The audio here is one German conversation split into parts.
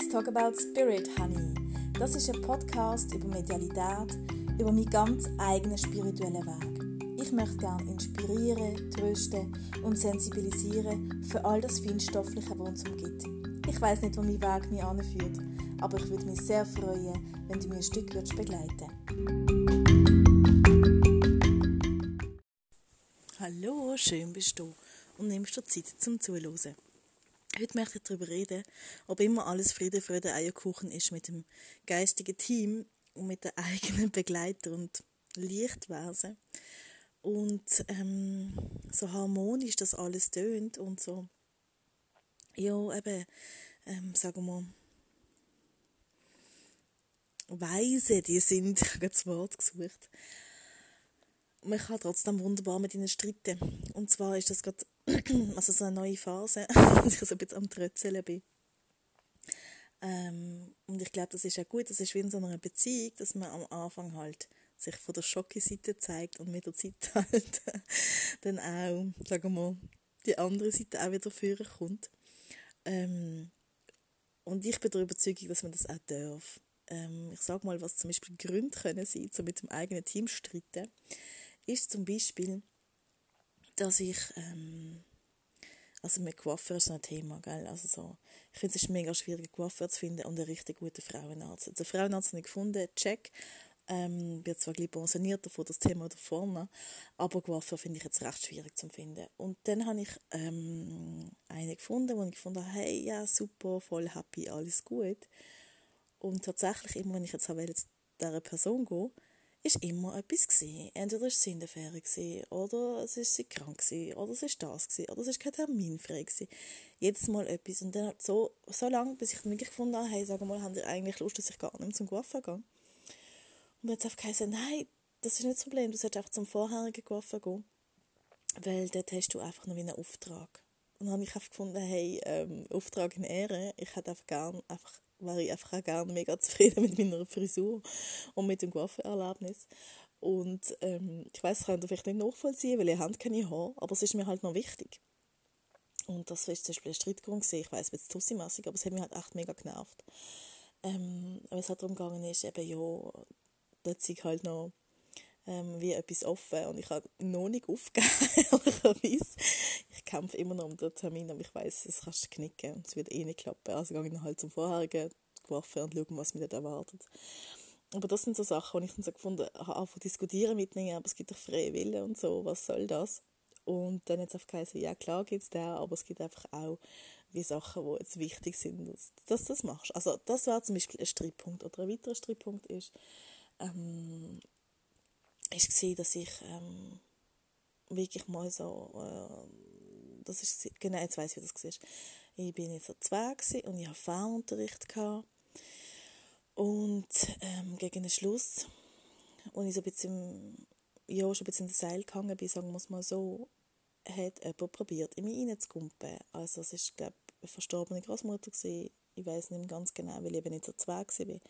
Let's Talk About Spirit, Honey. Das ist ein Podcast über Medialität, über meinen ganz eigenen spirituellen Weg. Ich möchte gerne inspirieren, trösten und sensibilisieren für all das Feinstoffliche, was uns umgibt. Ich weiß nicht, wo mein Weg mich anführt, aber ich würde mich sehr freuen, wenn du mir ein Stück würdest begleiten Hallo, schön bist du und nimmst dir Zeit zum Zuhören. Heute möchte ich darüber reden, ob immer alles Friede, Freude, Eierkuchen ist mit dem geistigen Team und mit den eigenen Begleiter und Lichtwesen. Und ähm, so harmonisch das alles tönt und so, ja, eben, ähm, sagen wir, weise die sind, ich habe das Wort gesucht. Man kann trotzdem wunderbar mit ihnen streiten. Und zwar ist das gerade also so eine neue Phase, dass ich so ein bisschen am Trötzeln bin. Ähm, und ich glaube, das ist ja gut, das ist wie in so einer Beziehung, dass man am Anfang halt sich von der Schocke-Seite zeigt und mit der Zeit halt dann auch, sagen wir mal, die andere Seite auch wieder führen kommt. Ähm, und ich bin der Überzeugung, dass man das auch darf. Ähm, ich sage mal, was zum Beispiel Gründe können sein, so mit dem eigenen Team streiten, ist zum Beispiel, dass ich, ähm, also mit Coiffeur ist ein Thema, gell? Also so, ich finde es ist mega schwierig, einen Coiffeur zu finden und einen richtig guten Frauenarzt. Also Frauenarzt habe ich gefunden, check, ähm, bin zwar gleich pensioniert davon, das Thema da vorne, aber Coiffeur finde ich jetzt recht schwierig zu finden. Und dann habe ich ähm, eine gefunden, wo ich gefunden habe, hey, ja, super, voll happy, alles gut. Und tatsächlich, immer wenn ich jetzt zu dieser Person gehe, ist immer etwas gewesen. Entweder war sie in der Ferien gewesen, oder es ist sie krank gewesen, oder es ist das gewesen, oder es ist kein Termin frei gewesen. Jedes Mal etwas. Und dann so, so lange, bis ich dann wirklich gefunden habe, hey, sag mal, haben Sie eigentlich Lust, dass ich gar nicht mehr zum Coiffeur gehe? Und dann hat es gesagt, nein, das ist nicht das Problem, du sollst einfach zum vorherigen Coiffeur gehen, weil dort hast du einfach noch einen Auftrag. Und dann habe ich einfach gefunden, hey, ähm, Auftrag in Ehre, ich hätte einfach gerne einfach war ich einfach auch gerne mega zufrieden mit meiner Frisur und mit dem Coiffeurerlebnis. Und ähm, ich weiß, das könnt ihr vielleicht nicht nachvollziehen, weil ihr habt keine Haare, aber es ist mir halt noch wichtig. Und das war zum Beispiel ein Streitgrund. Gewesen. Ich weiß, es ist tussi-mässig, aber es hat mich halt echt mega genervt. Ähm, weil es halt darum gegangen ist, eben, ja, dort sei halt noch ähm, wie etwas offen und ich habe noch nicht aufgegeben, ehrlicherweise. Ich kämpfe immer noch um den Termin, aber ich weiß, es kannst du knicken, es wird eh nicht klappen. Also gehe ich dann halt zum vorherigen Coiffeur und schaue, was mich dort erwartet. Aber das sind so Sachen, die ich dann so gefunden habe, einfach diskutieren mit ihnen, aber es gibt doch freie Wille und so, was soll das? Und dann es einfach geheißen, ja klar gibt es da, aber es gibt einfach auch wie Sachen, die jetzt wichtig sind, dass, du das machst. Also das war zum Beispiel ein Streitpunkt. Oder ein weiterer Streitpunkt ist, ähm, gesehen, dass ich ähm, wirklich mal so, äh, das ist genau jetzt weiß ich, wie das war. Ich bin jetzt so zwei und ich hatte Fernunterricht gehabt. und ähm, gegen den Schluss, als ich so ein bisschen, ja, schon ein bisschen in den Seil gehangen bin, sagen es mal so, hat jemand probiert, in mich reinzukumpen. Also es ist, glaube eine verstorbene Großmutter gewesen. Ich weiß nicht mehr ganz genau, weil ich eben nicht so zwei war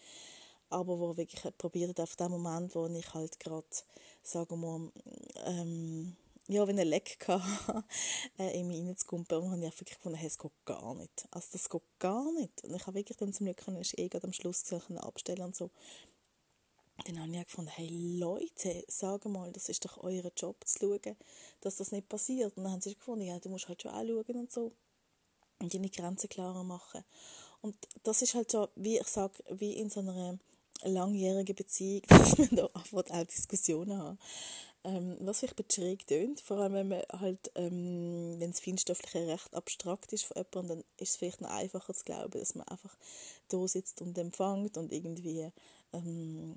aber wo wirklich probiert auf dem Moment, wo ich halt gerade, sagen wir, ähm, ja, wenn ein Leck hatte, äh, in mich reinzukumpen und habe ich wirklich gefunden, hey, es geht gar nicht. Also das geht gar nicht. Und ich habe wirklich dann zum Glück eh gerade am Schluss können abstellen und so. Dann habe ich gefunden, hey Leute, sag mal, das ist doch euer Job zu schauen, dass das nicht passiert. Und dann haben sie gefunden, ja, du musst halt schon auch schauen und so. Und deine Grenzen klarer machen. Und das ist halt so, wie ich sage, wie in so einer langjährige Beziehung, dass man da einfach auch Diskussionen hat. Ähm, was vielleicht schräg tönt, vor allem wenn man halt, ähm, wenn das Feinstoffliche recht abstrakt ist von jemandem, dann ist es vielleicht noch einfacher zu glauben, dass man einfach da sitzt und empfängt und irgendwie ähm,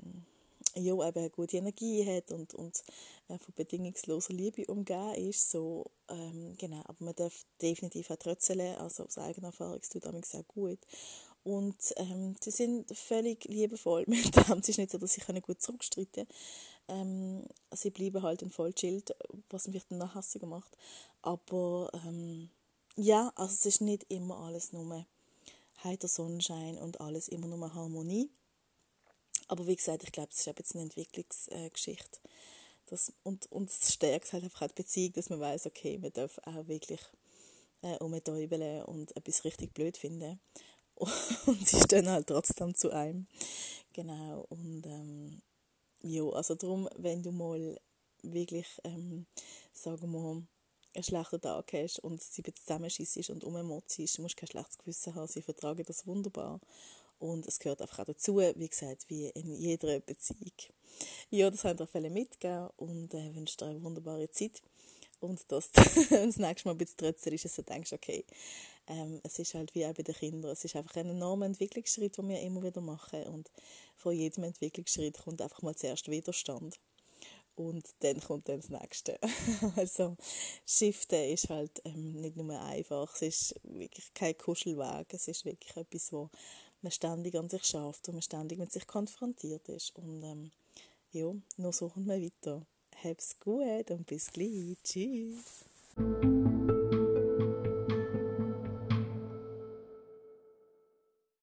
ja, eben eine gute Energie hat und, und äh, von bedingungsloser Liebe umgeben ist. So, ähm, genau. Aber man darf definitiv auch trötzeln, also aus eigener Erfahrung, es tut auch gut. Und ähm, sie sind völlig liebevoll mit dem. Es ist nicht so, dass sie gut zurückstreiten ähm, Sie bleiben halt ein Vollschild, was mich dann noch hassiger macht. Aber ähm, ja, also es ist nicht immer alles nur heiter Sonnenschein und alles immer nur Harmonie. Aber wie gesagt, ich glaube, es ist jetzt eine Entwicklungsgeschichte. Das, und, und es stärkt halt einfach die Beziehung, dass man weiß, okay, man darf auch wirklich äh, umtäubeln und etwas richtig blöd finden. und sie stehen halt trotzdem zu einem. Genau, und ähm, ja, also darum, wenn du mal wirklich, ähm, sagen wir, einen schlechten Tag hast und sie zusammenschießt und ummotzt, musst du kein schlechtes Gewissen haben. Sie vertragen das wunderbar. Und es gehört einfach auch dazu, wie gesagt, wie in jeder Beziehung. Ja, das haben wir mitgegeben und äh, wünsche dir eine wunderbare Zeit. Und dass du das nächste Mal ein bisschen trötzer ist, dass du denkst, okay, ähm, es ist halt wie auch bei den Kindern, es ist einfach ein enormer Entwicklungsschritt, den wir immer wieder machen. Und von jedem Entwicklungsschritt kommt einfach mal zuerst Widerstand und dann kommt dann das Nächste. also Shiften ist halt ähm, nicht nur einfach, es ist wirklich kein Kuschelweg, es ist wirklich etwas, wo man ständig an sich schafft, wo man ständig mit sich konfrontiert ist und ähm, ja, nur kommt man weiter. Hab's gut und bis gleich. Tschüss.